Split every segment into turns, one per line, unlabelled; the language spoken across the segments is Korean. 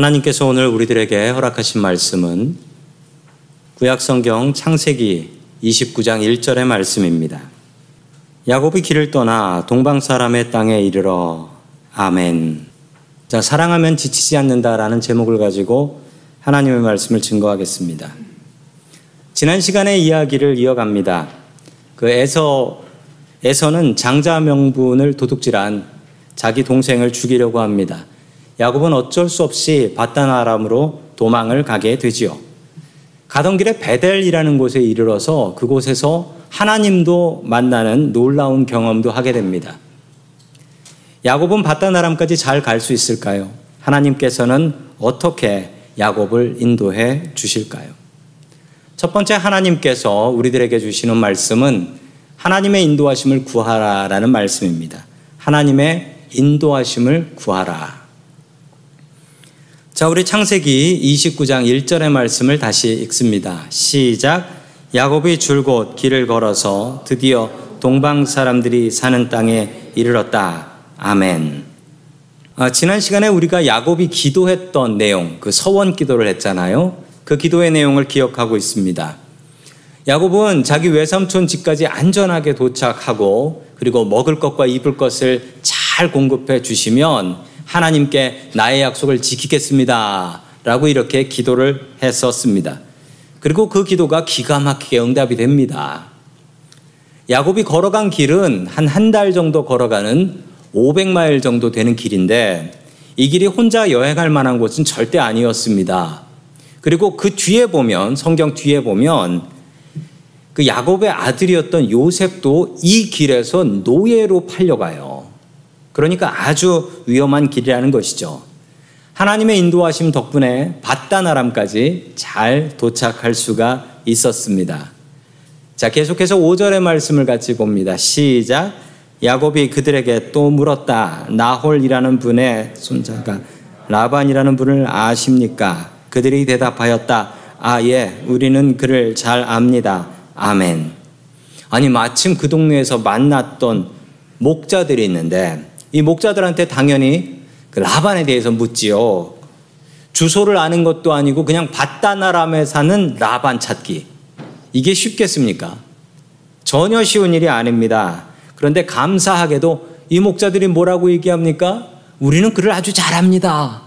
하나님께서 오늘 우리들에게 허락하신 말씀은 구약성경 창세기 29장 1절의 말씀입니다. 야곱이 길을 떠나 동방 사람의 땅에 이르러 아멘. 자, 사랑하면 지치지 않는다라는 제목을 가지고 하나님의 말씀을 증거하겠습니다. 지난 시간의 이야기를 이어갑니다. 그 에서 에서는 장자 명분을 도둑질한 자기 동생을 죽이려고 합니다. 야곱은 어쩔 수 없이 바단 아람으로 도망을 가게 되지요. 가던 길에 베델이라는 곳에 이르러서 그곳에서 하나님도 만나는 놀라운 경험도 하게 됩니다. 야곱은 바단 아람까지 잘 갈 수 있을까요? 하나님께서는 어떻게 야곱을 인도해 주실까요? 첫 번째 하나님께서 우리들에게 주시는 말씀은 하나님의 인도하심을 구하라라는 말씀입니다. 하나님의 인도하심을 구하라. 자, 우리 창세기 29장 1절의 말씀을 다시 읽습니다. 시작. 야곱이 줄곧 길을 걸어서 드디어 동방 사람들이 사는 땅에 이르렀다. 아멘. 아, 지난 시간에 우리가 야곱이 기도했던 내용, 그 서원 기도를 했잖아요. 그 기도의 내용을 기억하고 있습니다. 야곱은 자기 외삼촌 집까지 안전하게 도착하고 그리고 먹을 것과 입을 것을 잘 공급해 주시면 하나님께 나의 약속을 지키겠습니다. 라고 이렇게 기도를 했었습니다. 그리고 그 기도가 기가 막히게 응답이 됩니다. 야곱이 걸어간 길은 한 한 달 정도 걸어가는 500마일 정도 되는 길인데 이 길이 혼자 여행할 만한 곳은 절대 아니었습니다. 그리고 그 뒤에 보면 성경 뒤에 보면 그 야곱의 아들이었던 요셉도 이 길에서 노예로 팔려가요. 그러니까 아주 위험한 길이라는 것이죠. 하나님의 인도하심 덕분에 바다나람까지 잘 도착할 수가 있었습니다. 자, 계속해서 5절의 말씀을 같이 봅니다. 시작. 야곱이 그들에게 또 물었다. 나홀이라는 분의 손자가 라반이라는 분을 아십니까? 그들이 대답하였다. 아, 예, 우리는 그를 잘 압니다. 아멘. 아니, 마침 그 동네에서 만났던 목자들이 있는데 이 목자들한테 당연히 그 라반에 대해서 묻지요. 주소를 아는 것도 아니고 그냥 바다나람에 사는 라반 찾기. 이게 쉽겠습니까? 전혀 쉬운 일이 아닙니다. 그런데 감사하게도 이 목자들이 뭐라고 얘기합니까? 우리는 그를 아주 잘합니다.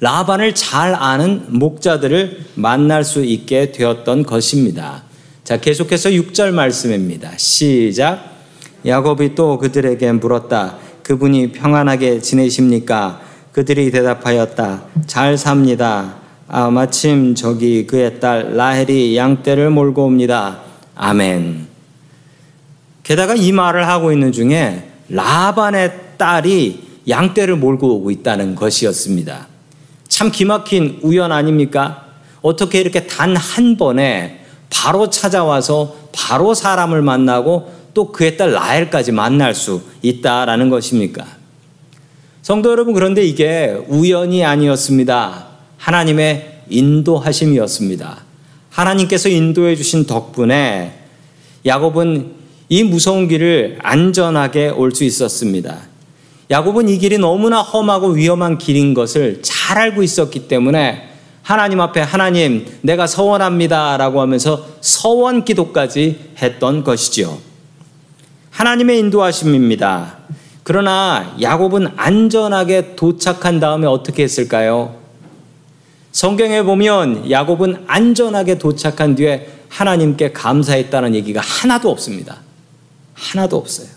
라반을 잘 아는 목자들을 만날 수 있게 되었던 것입니다. 자, 계속해서 6절 말씀입니다. 시작. 야곱이 또 그들에게 물었다. 그분이 평안하게 지내십니까? 그들이 대답하였다. 잘 삽니다. 아, 마침 저기 그의 딸 라헬이 양떼를 몰고 옵니다. 아멘. 게다가 이 말을 하고 있는 중에 라반의 딸이 양떼를 몰고 오고 있다는 것이었습니다. 참 기막힌 우연 아닙니까? 어떻게 이렇게 단 한 번에 바로 찾아와서 바로 사람을 만나고 또 그의 딸 라헬까지 만날 수 있다라는 것입니까? 성도 여러분, 그런데 이게 우연이 아니었습니다. 하나님의 인도하심이었습니다. 하나님께서 인도해 주신 덕분에 야곱은 이 무서운 길을 안전하게 올 수 있었습니다. 야곱은 이 길이 너무나 험하고 위험한 길인 것을 잘 알고 있었기 때문에 하나님 앞에 하나님 내가 서원합니다 라고 하면서 서원 기도까지 했던 것이지요. 하나님의 인도하심입니다. 그러나 야곱은 안전하게 도착한 다음에 어떻게 했을까요? 성경에 보면 야곱은 안전하게 도착한 뒤에 하나님께 감사했다는 얘기가 하나도 없습니다. 하나도 없어요.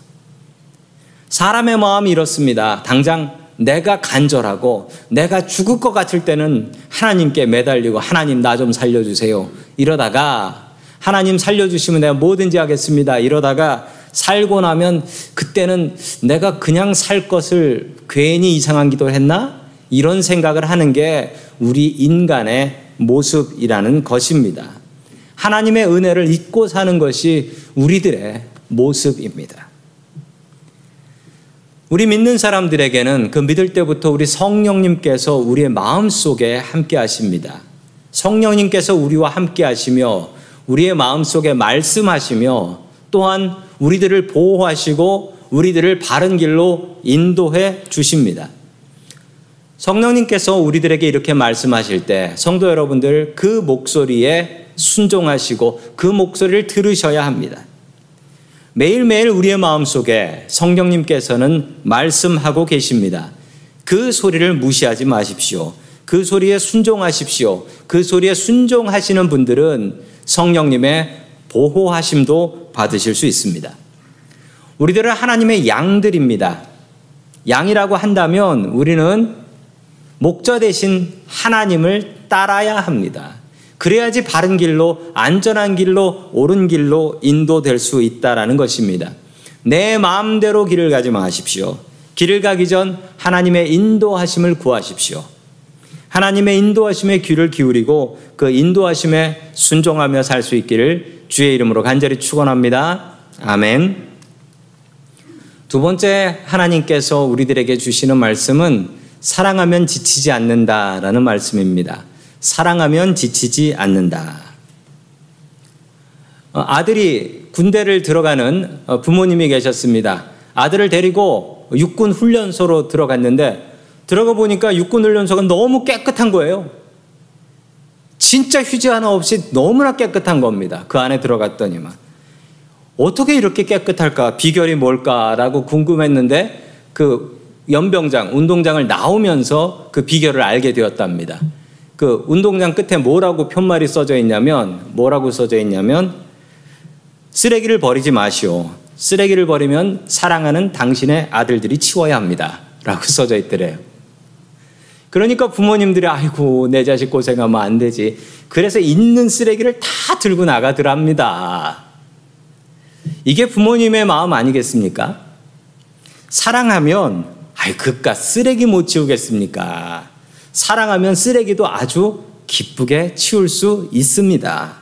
사람의 마음이 이렇습니다. 당장 내가 간절하고 내가 죽을 것 같을 때는 하나님께 매달리고 하나님 나 좀 살려주세요. 이러다가 하나님 살려주시면 내가 뭐든지 하겠습니다. 이러다가 살고 나면 그때는 내가 그냥 살 것을 괜히 이상한 기도를 했나? 이런 생각을 하는 게 우리 인간의 모습이라는 것입니다. 하나님의 은혜를 잊고 사는 것이 우리들의 모습입니다. 우리 믿는 사람들에게는 그 믿을 때부터 우리 성령님께서 우리의 마음 속에 함께 하십니다. 성령님께서 우리와 함께 하시며 우리의 마음 속에 말씀하시며 또한 우리들을 보호하시고 우리들을 바른 길로 인도해 주십니다. 성령님께서 우리들에게 이렇게 말씀하실 때 성도 여러분들 그 목소리에 순종하시고 그 목소리를 들으셔야 합니다. 매일매일 우리의 마음 속에 성령님께서는 말씀하고 계십니다. 그 소리를 무시하지 마십시오. 그 소리에 순종하십시오. 그 소리에 순종하시는 분들은 성령님의 보호하심도 받으실 수 있습니다. 우리들은 하나님의 양들입니다. 양이라고 한다면 우리는 목자 대신 하나님을 따라야 합니다. 그래야지 바른 길로, 안전한 길로, 옳은 길로 인도될 수 있다라는 것입니다. 내 마음대로 길을 가지 마십시오. 길을 가기 전 하나님의 인도하심을 구하십시오. 하나님의 인도하심에 귀를 기울이고 그 인도하심에 순종하며 살 수 있기를 주의 이름으로 간절히 축원합니다. 아멘. 두 번째 하나님께서 우리들에게 주시는 말씀은 사랑하면 지치지 않는다라는 말씀입니다. 사랑하면 지치지 않는다. 어, 아들이 군대를 들어가는 어, 부모님이 계셨습니다. 아들을 데리고 육군 훈련소로 들어갔는데 들어가 보니까 육군 훈련소가 너무 깨끗한 거예요. 진짜 휴지 하나 없이 너무나 깨끗한 겁니다. 그 안에 들어갔더니만. 어떻게 이렇게 깨끗할까? 비결이 뭘까라고 궁금했는데 그 연병장, 운동장을 나오면서 그 비결을 알게 되었답니다. 그 운동장 끝에 뭐라고 편말이 써져 있냐면 뭐라고 써져 있냐면 쓰레기를 버리지 마시오. 쓰레기를 버리면 사랑하는 당신의 아들들이 치워야 합니다. 라고 써져 있더래요. 그러니까 부모님들이 아이고 내 자식 고생하면 안 되지. 그래서 있는 쓰레기를 다 들고 나가더랍니다. 이게 부모님의 마음 아니겠습니까? 사랑하면 아이 그깟 쓰레기 못 치우겠습니까? 사랑하면 쓰레기도 아주 기쁘게 치울 수 있습니다.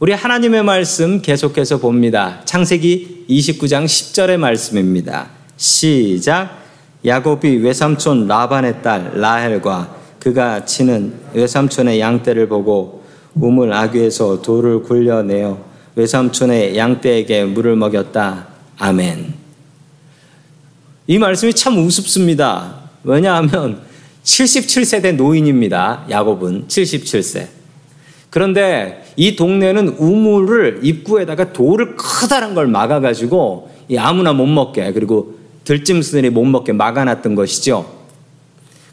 우리 하나님의 말씀 계속해서 봅니다. 창세기 29장 10절의 말씀입니다. 시작. 야곱이 외삼촌 라반의 딸 라헬과 그가 치는 외삼촌의 양떼를 보고 우물 아귀에서 돌을 굴려내어 외삼촌의 양떼에게 물을 먹였다. 아멘. 이 말씀이 참 우습습니다. 왜냐하면 77세대 노인입니다. 야곱은 77세. 그런데 이 동네는 우물을 입구에다가 돌을 커다란 걸 막아가지고 아무나 못 먹게 그리고 들짐승들이 못 먹게 막아놨던 것이죠.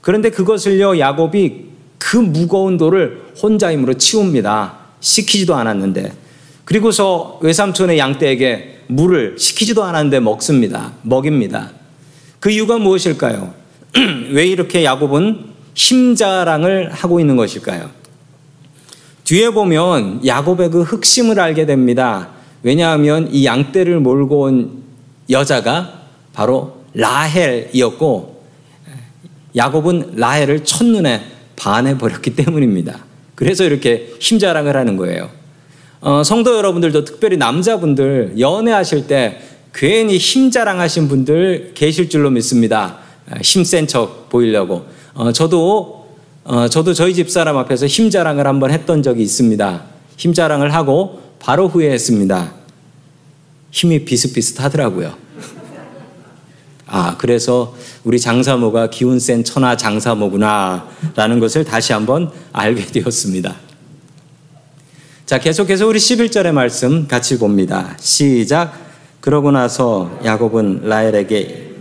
그런데 그것을요, 야곱이 그 무거운 돌을 혼자 힘으로 치웁니다. 시키지도 않았는데. 그리고서 외삼촌의 양떼에게 물을 시키지도 않았는데 먹습니다. 먹입니다. 그 이유가 무엇일까요? 왜 이렇게 야곱은 힘자랑을 하고 있는 것일까요? 뒤에 보면 야곱의 그 흑심을 알게 됩니다. 왜냐하면 이 양떼를 몰고 온 여자가 바로 라헬이었고 야곱은 라헬을 첫눈에 반해 버렸기 때문입니다. 그래서 이렇게 힘자랑을 하는 거예요. 어, 성도 여러분들도 특별히 남자분들 연애하실 때 괜히 힘자랑 하신 분들 계실 줄로 믿습니다. 힘센 척 보이려고. 어, 저도 어, 저도 저희 집 사람 앞에서 힘자랑을 한번 했던 적이 있습니다. 힘자랑을 하고 바로 후회했습니다. 힘이 비슷비슷하더라고요. 아, 그래서 우리 장사모가 기운 센 천하 장사모구나 라는 것을 다시 한번 알게 되었습니다. 자, 계속해서 우리 11절의 말씀 같이 봅니다. 시작. 그러고 나서 야곱은 라헬에게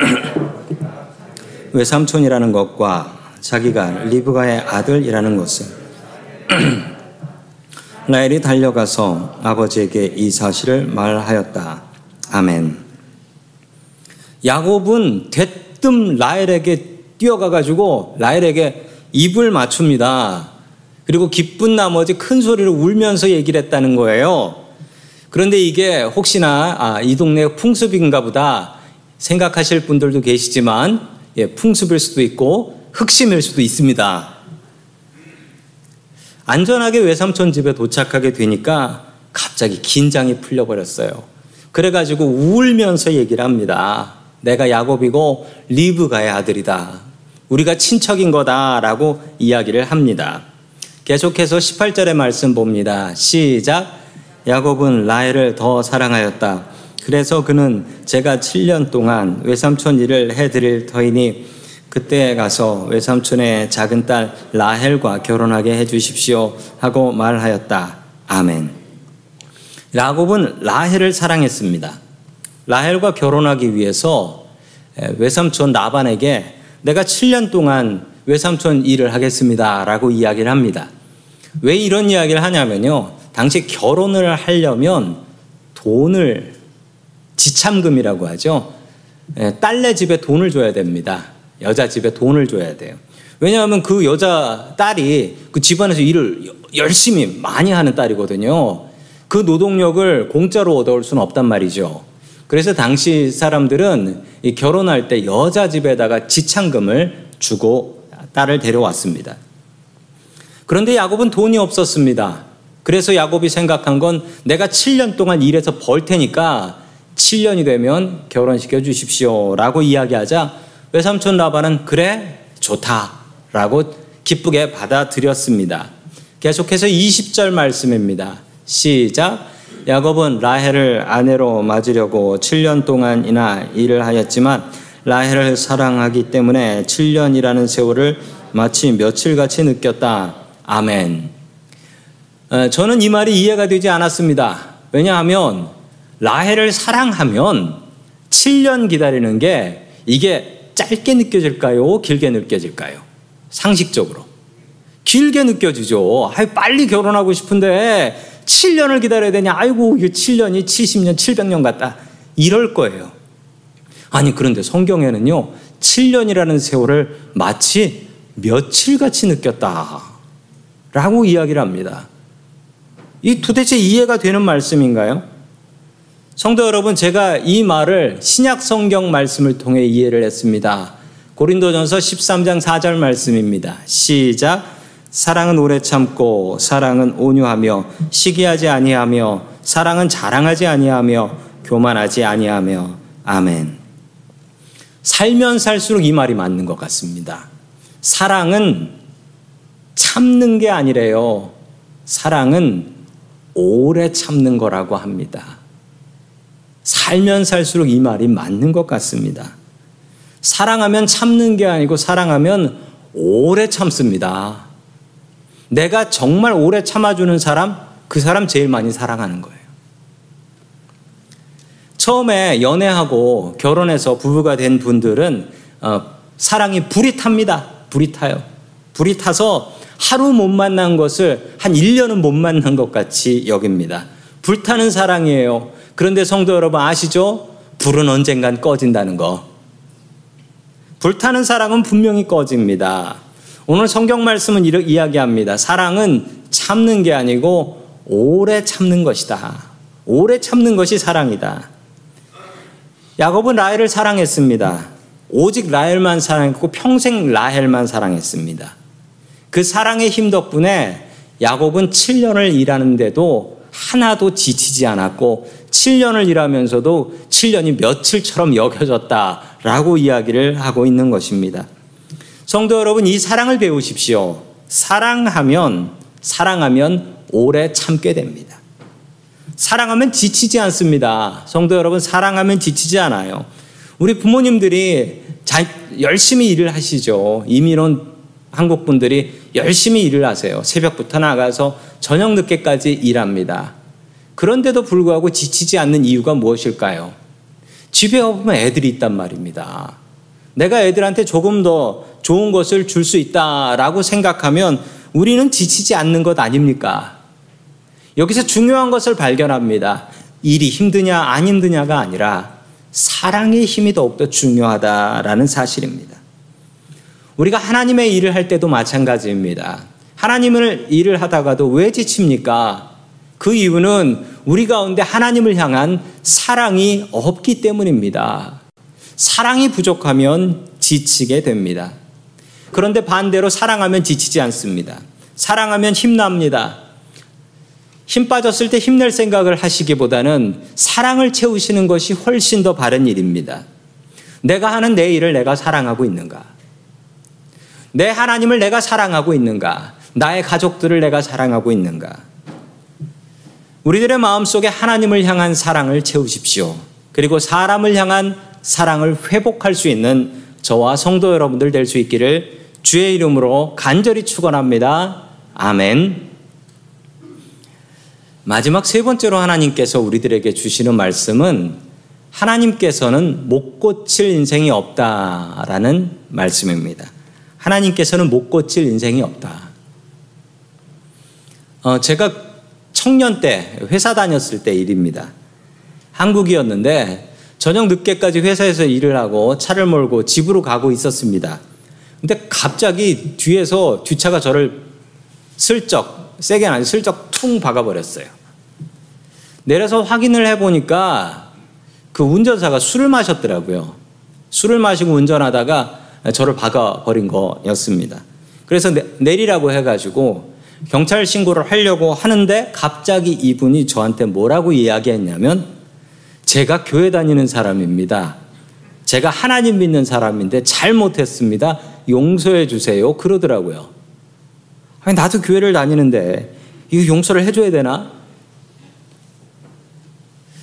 외삼촌이라는 것과 자기가 리브가의 아들이라는 것을 라헬이 달려가서 아버지에게 이 사실을 말하였다. 아멘. 야곱은 대뜸 라헬에게 뛰어가 가지고 라헬에게 입을 맞춥니다. 그리고 기쁜 나머지 큰 소리로 울면서 얘기를 했다는 거예요. 그런데 이게 혹시나 아, 이 동네 풍습인가 보다 생각하실 분들도 계시지만 예, 풍습일 수도 있고 흑심일 수도 있습니다. 안전하게 외삼촌 집에 도착하게 되니까 갑자기 긴장이 풀려버렸어요. 그래가지고 울면서 얘기를 합니다. 내가 야곱이고 리브가의 아들이다. 우리가 친척인 거다라고 이야기를 합니다. 계속해서 18절의 말씀 봅니다. 시작. 야곱은 라헬을 더 사랑하였다. 그래서 그는 제가 7년 동안 외삼촌 일을 해드릴 터이니 그때 가서 외삼촌의 작은 딸 라헬과 결혼하게 해주십시오 하고 말하였다. 아멘. 야곱은 라헬을 사랑했습니다. 라헬과 결혼하기 위해서 외삼촌 나반에게 내가 7년 동안 외삼촌 일을 하겠습니다. 라고 이야기를 합니다. 왜 이런 이야기를 하냐면요. 당시 결혼을 하려면 돈을 지참금이라고 하죠. 딸네 집에 돈을 줘야 됩니다. 여자 집에 돈을 줘야 돼요. 왜냐하면 그 여자 딸이 그 집안에서 일을 열심히 많이 하는 딸이거든요. 그 노동력을 공짜로 얻어올 수는 없단 말이죠. 그래서 당시 사람들은 결혼할 때 여자 집에다가 지참금을 주고 딸을 데려왔습니다. 그런데 야곱은 돈이 없었습니다. 그래서 야곱이 생각한 건 내가 7년 동안 일해서 벌 테니까 7년이 되면 결혼시켜 주십시오. 라고 이야기하자 외삼촌 라반은 그래, 좋다. 라고 기쁘게 받아들였습니다. 계속해서 20절 말씀입니다. 시작. 야곱은 라헬을 아내로 맞으려고 7년 동안이나 일을 하였지만 라헬을 사랑하기 때문에 7년이라는 세월을 마치 며칠같이 느꼈다. 아멘. 어, 저는 이 말이 이해가 되지 않았습니다. 왜냐하면 라헬을 사랑하면 7년 기다리는 게 이게 짧게 느껴질까요? 길게 느껴질까요? 상식적으로. 길게 느껴지죠. 아유, 빨리 결혼하고 싶은데 7년을 기다려야 되냐? 아이고, 이게 7년이 70년, 700년 같다. 이럴 거예요. 아니, 그런데 성경에는요, 7년이라는 세월을 마치 며칠 같이 느꼈다. 라고 이야기를 합니다. 이 도대체 이해가 되는 말씀인가요? 성도 여러분, 제가 이 말을 신약 성경 말씀을 통해 이해를 했습니다. 고린도전서 13장 4절 말씀입니다. 시작. 사랑은 오래 참고 사랑은 온유하며 시기하지 아니하며 사랑은 자랑하지 아니하며 교만하지 아니하며 아멘. 살면 살수록 이 말이 맞는 것 같습니다. 사랑은 참는 게 아니래요. 사랑은 오래 참는 거라고 합니다. 살면 살수록 이 말이 맞는 것 같습니다. 사랑하면 참는 게 아니고 사랑하면 오래 참습니다. 내가 정말 오래 참아주는 사람, 그 사람 제일 많이 사랑하는 거예요. 처음에 연애하고 결혼해서 부부가 된 분들은 어, 사랑이 불이 탑니다. 불이 타요. 불이 타서 하루 못 만난 것을 한 1년은 못 만난 것 같이 여깁니다. 불타는 사랑이에요. 그런데 성도 여러분 아시죠? 불은 언젠간 꺼진다는 거. 불타는 사랑은 분명히 꺼집니다. 오늘 성경 말씀은 이렇게 이야기합니다. 사랑은 참는 게 아니고 오래 참는 것이다. 오래 참는 것이 사랑이다. 야곱은 라헬을 사랑했습니다. 오직 라헬만 사랑했고 평생 라헬만 사랑했습니다. 그 사랑의 힘 덕분에 야곱은 7년을 일하는데도 하나도 지치지 않았고 7년을 일하면서도 7년이 며칠처럼 여겨졌다라고 이야기를 하고 있는 것입니다. 성도 여러분, 이 사랑을 배우십시오. 사랑하면, 사랑하면 오래 참게 됩니다. 사랑하면 지치지 않습니다. 성도 여러분, 사랑하면 지치지 않아요. 우리 부모님들이 자, 열심히 일을 하시죠. 이민원 한국 분들이 열심히 일을 하세요. 새벽부터 나가서 저녁 늦게까지 일합니다. 그런데도 불구하고 지치지 않는 이유가 무엇일까요? 집에 오면 애들이 있단 말입니다. 내가 애들한테 조금 더 좋은 것을 줄 수 있다라고 생각하면 우리는 지치지 않는 것 아닙니까? 여기서 중요한 것을 발견합니다. 일이 힘드냐, 안 힘드냐가 아니라 사랑의 힘이 더욱더 중요하다라는 사실입니다. 우리가 하나님의 일을 할 때도 마찬가지입니다. 하나님을 일을 하다가도 왜 지칩니까? 그 이유는 우리 가운데 하나님을 향한 사랑이 없기 때문입니다. 사랑이 부족하면 지치게 됩니다. 그런데 반대로 사랑하면 지치지 않습니다. 사랑하면 힘납니다. 힘 빠졌을 때 힘낼 생각을 하시기보다는 사랑을 채우시는 것이 훨씬 더 바른 일입니다. 내가 하는 내 일을 내가 사랑하고 있는가? 내 하나님을 내가 사랑하고 있는가? 나의 가족들을 내가 사랑하고 있는가? 우리들의 마음속에 하나님을 향한 사랑을 채우십시오. 그리고 사람을 향한 사랑을 회복할 수 있는 저와 성도 여러분들 될 수 있기를 주의 이름으로 간절히 축원합니다. 아멘. 마지막 세 번째로 하나님께서 우리들에게 주시는 말씀은 하나님께서는 못 고칠 인생이 없다라는 말씀입니다. 하나님께서는 못 고칠 인생이 없다. 어, 제가 청년 때 회사 다녔을 때 일입니다. 한국이었는데 저녁 늦게까지 회사에서 일을 하고 차를 몰고 집으로 가고 있었습니다. 근데 갑자기 뒤에서 뒷차가 저를 슬쩍, 세게 아니 슬쩍 퉁 박아버렸어요. 내려서 확인을 해보니까 그 운전사가 술을 마셨더라고요. 술을 마시고 운전하다가 저를 박아버린 거였습니다. 그래서 내리라고 해가지고 경찰 신고를 하려고 하는데 갑자기 이분이 저한테 뭐라고 이야기했냐면 제가 교회 다니는 사람입니다. 제가 하나님 믿는 사람인데 잘못했습니다. 용서해 주세요. 그러더라고요. 아니, 나도 교회를 다니는데 이거 용서를 해줘야 되나?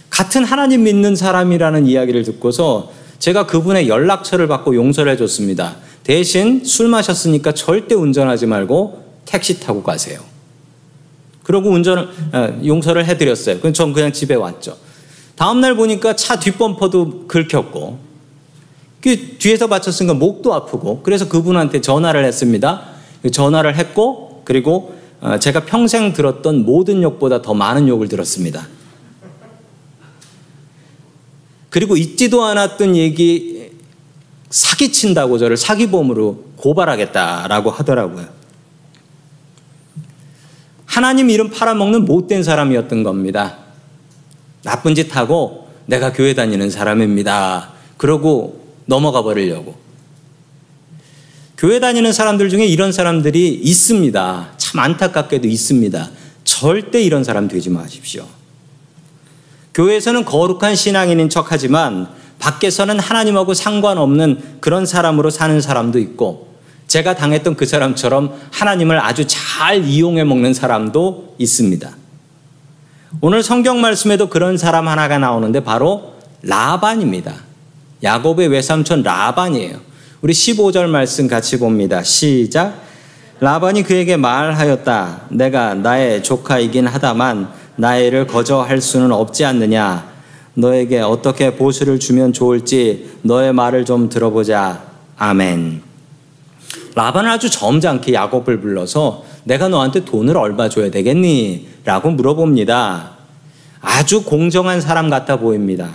같은 하나님 믿는 사람이라는 이야기를 듣고서 제가 그분의 연락처를 받고 용서를 해줬습니다. 대신 술 마셨으니까 절대 운전하지 말고 택시 타고 가세요. 그러고 운전을 어, 용서를 해드렸어요. 그럼 전 그냥 집에 왔죠. 다음 날 보니까 차 뒷범퍼도 긁혔고 그 뒤에서 받쳤으니까 목도 아프고 그래서 그분한테 전화를 했습니다. 그 전화를 했고 그리고 어, 제가 평생 들었던 모든 욕보다 더 많은 욕을 들었습니다. 그리고 잊지도 않았던 얘기 사기친다고 저를 사기범으로 고발하겠다라고 하더라고요. 하나님 이름 팔아먹는 못된 사람이었던 겁니다. 나쁜 짓 하고 내가 교회 다니는 사람입니다. 그러고 넘어가 버리려고. 교회 다니는 사람들 중에 이런 사람들이 있습니다. 참 안타깝게도 있습니다. 절대 이런 사람 되지 마십시오. 교회에서는 거룩한 신앙인인 척 하지만 밖에서는 하나님하고 상관없는 그런 사람으로 사는 사람도 있고 제가 당했던 그 사람처럼 하나님을 아주 잘 이용해 먹는 사람도 있습니다. 오늘 성경 말씀에도 그런 사람 하나가 나오는데 바로 라반입니다. 야곱의 외삼촌 라반이에요. 우리 15절 말씀 같이 봅니다. 시작. 라반이 그에게 말하였다. 내가 나의 조카이긴 하다만 나이를 거저할 수는 없지 않느냐. 너에게 어떻게 보수를 주면 좋을지 너의 말을 좀 들어보자. 아멘. 라반은 아주 점잖게 야곱을 불러서 내가 너한테 돈을 얼마 줘야 되겠니? 라고 물어봅니다. 아주 공정한 사람 같아 보입니다.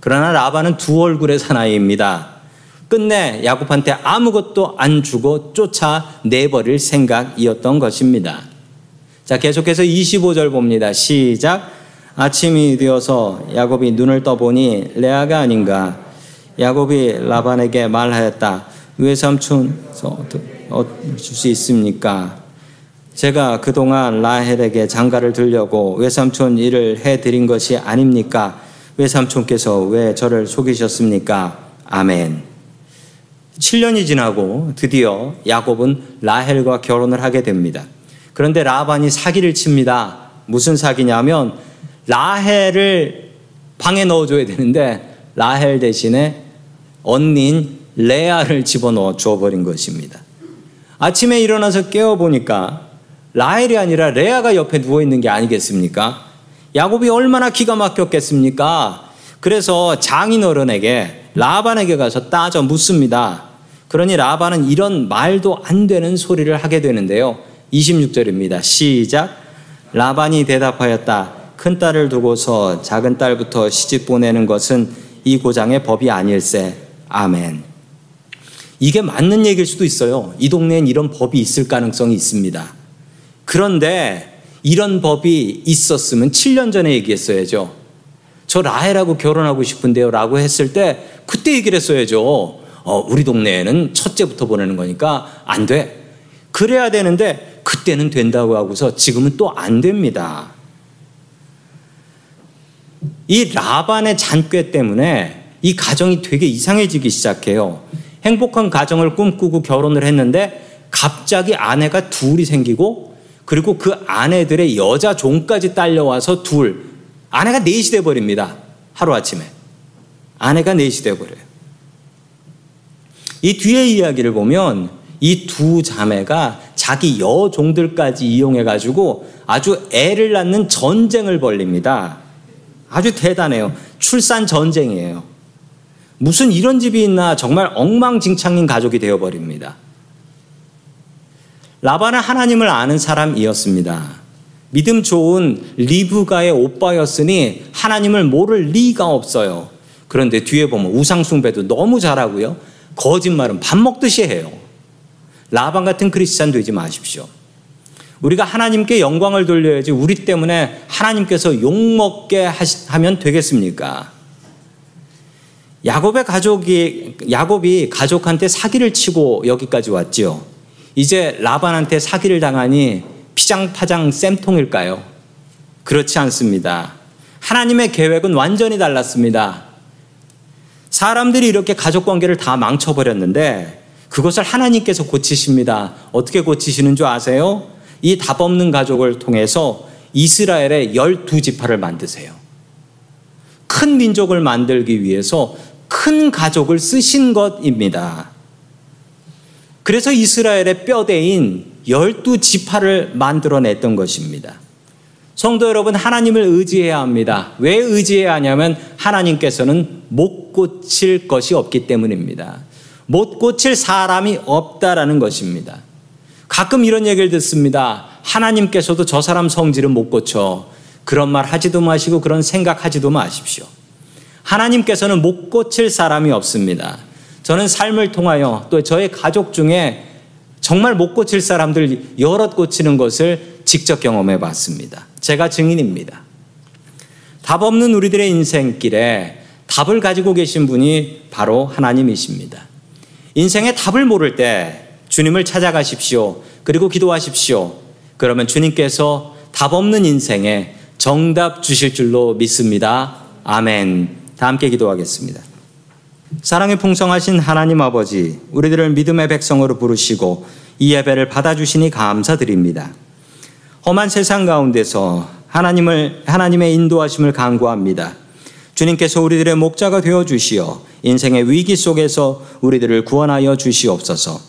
그러나 라반은 두 얼굴의 사나이입니다. 끝내 야곱한테 아무것도 안 주고 쫓아 내버릴 생각이었던 것입니다. 자, 계속해서 25절 봅니다. 시작. 아침이 되어서 야곱이 눈을 떠보니 레아가 아닌가. 야곱이 라반에게 말하였다. 외삼촌 어, 줄수 있습니까? 제가 그동안 라헬에게 장가를 들려고 외삼촌 일을 해드린 것이 아닙니까? 외삼촌께서 왜 저를 속이셨습니까? 아멘. 7년이 지나고 드디어 야곱은 라헬과 결혼을 하게 됩니다. 그런데 라반이 사기를 칩니다. 무슨 사기냐면 라헬을 방에 넣어줘야 되는데 라헬 대신에 언닌 레아를 집어넣어 줘버린 것입니다. 아침에 일어나서 깨어보니까 라헬이 아니라 레아가 옆에 누워있는 게 아니겠습니까? 야곱이 얼마나 기가 막혔겠습니까? 그래서 장인 어른에게 라반에게 가서 따져 묻습니다. 그러니 라반은 이런 말도 안 되는 소리를 하게 되는데요. 26절입니다. 시작. 라반이 대답하였다. 큰 딸을 두고서 작은 딸부터 시집 보내는 것은 이 고장의 법이 아닐세. 아멘. 이게 맞는 얘기일 수도 있어요. 이 동네엔 이런 법이 있을 가능성이 있습니다. 그런데 이런 법이 있었으면 7년 전에 얘기했어야죠. 저 라헬하고 결혼하고 싶은데요. 라고 했을 때 그때 얘기를 했어야죠. 어, 우리 동네에는 첫째부터 보내는 거니까 안 돼. 그래야 되는데 그때는 된다고 하고서 지금은 또 안 됩니다. 이 라반의 잔꾀 때문에 이 가정이 되게 이상해지기 시작해요. 행복한 가정을 꿈꾸고 결혼을 했는데 갑자기 아내가 둘이 생기고 그리고 그 아내들의 여자 종까지 딸려와서 둘 아내가 넷이 돼 버립니다. 하루아침에 아내가 넷이 돼 버려요. 이 뒤의 이야기를 보면 이 두 자매가 자기 여종들까지 이용해 가지고 아주 애를 낳는 전쟁을 벌립니다. 아주 대단해요. 출산 전쟁이에요. 무슨 이런 집이 있나 정말 엉망진창인 가족이 되어버립니다. 라반은 하나님을 아는 사람이었습니다. 믿음 좋은 리브가의 오빠였으니 하나님을 모를 리가 없어요. 그런데 뒤에 보면 우상숭배도 너무 잘하고요. 거짓말은 밥 먹듯이 해요. 라반 같은 크리스찬 되지 마십시오. 우리가 하나님께 영광을 돌려야지 우리 때문에 하나님께서 욕먹게 하면 되겠습니까? 야곱의 가족이 야곱이 가족한테 사기를 치고 여기까지 왔지요. 이제 라반한테 사기를 당하니 피장파장 쌤통일까요? 그렇지 않습니다. 하나님의 계획은 완전히 달랐습니다. 사람들이 이렇게 가족 관계를 다 망쳐버렸는데 그것을 하나님께서 고치십니다. 어떻게 고치시는 줄 아세요? 이 답 없는 가족을 통해서 이스라엘의 열두 지파를 만드세요. 큰 민족을 만들기 위해서 큰 가족을 쓰신 것입니다. 그래서 이스라엘의 뼈대인 열두 지파를 만들어냈던 것입니다. 성도 여러분, 하나님을 의지해야 합니다. 왜 의지해야 하냐면 하나님께서는 못 고칠 것이 없기 때문입니다. 못 고칠 사람이 없다라는 것입니다. 가끔 이런 얘기를 듣습니다. 하나님께서도 저 사람 성질은 못 고쳐. 그런 말 하지도 마시고 그런 생각 하지도 마십시오. 하나님께서는 못 고칠 사람이 없습니다. 저는 삶을 통하여 또 저의 가족 중에 정말 못 고칠 사람들 여럿 고치는 것을 직접 경험해 봤습니다. 제가 증인입니다. 답 없는 우리들의 인생길에 답을 가지고 계신 분이 바로 하나님이십니다. 인생의 답을 모를 때 주님을 찾아가십시오. 그리고 기도하십시오. 그러면 주님께서 답 없는 인생에 정답 주실 줄로 믿습니다. 아멘. 다 함께 기도하겠습니다. 사랑이 풍성하신 하나님 아버지, 우리들을 믿음의 백성으로 부르시고 이 예배를 받아주시니 감사드립니다. 험한 세상 가운데서 하나님을, 하나님의 인도하심을 간구합니다. 주님께서 우리들의 목자가 되어 주시어 인생의 위기 속에서 우리들을 구원하여 주시옵소서.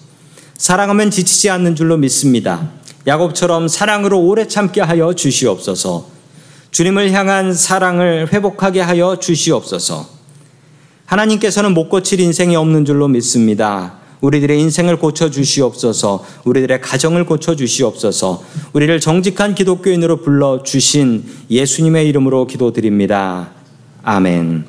사랑하면 지치지 않는 줄로 믿습니다. 야곱처럼 사랑으로 오래 참게 하여 주시옵소서. 주님을 향한 사랑을 회복하게 하여 주시옵소서. 하나님께서는 못 고칠 인생이 없는 줄로 믿습니다. 우리들의 인생을 고쳐 주시옵소서. 우리들의 가정을 고쳐 주시옵소서. 우리를 정직한 기독교인으로 불러 주신 예수님의 이름으로 기도드립니다. 아멘.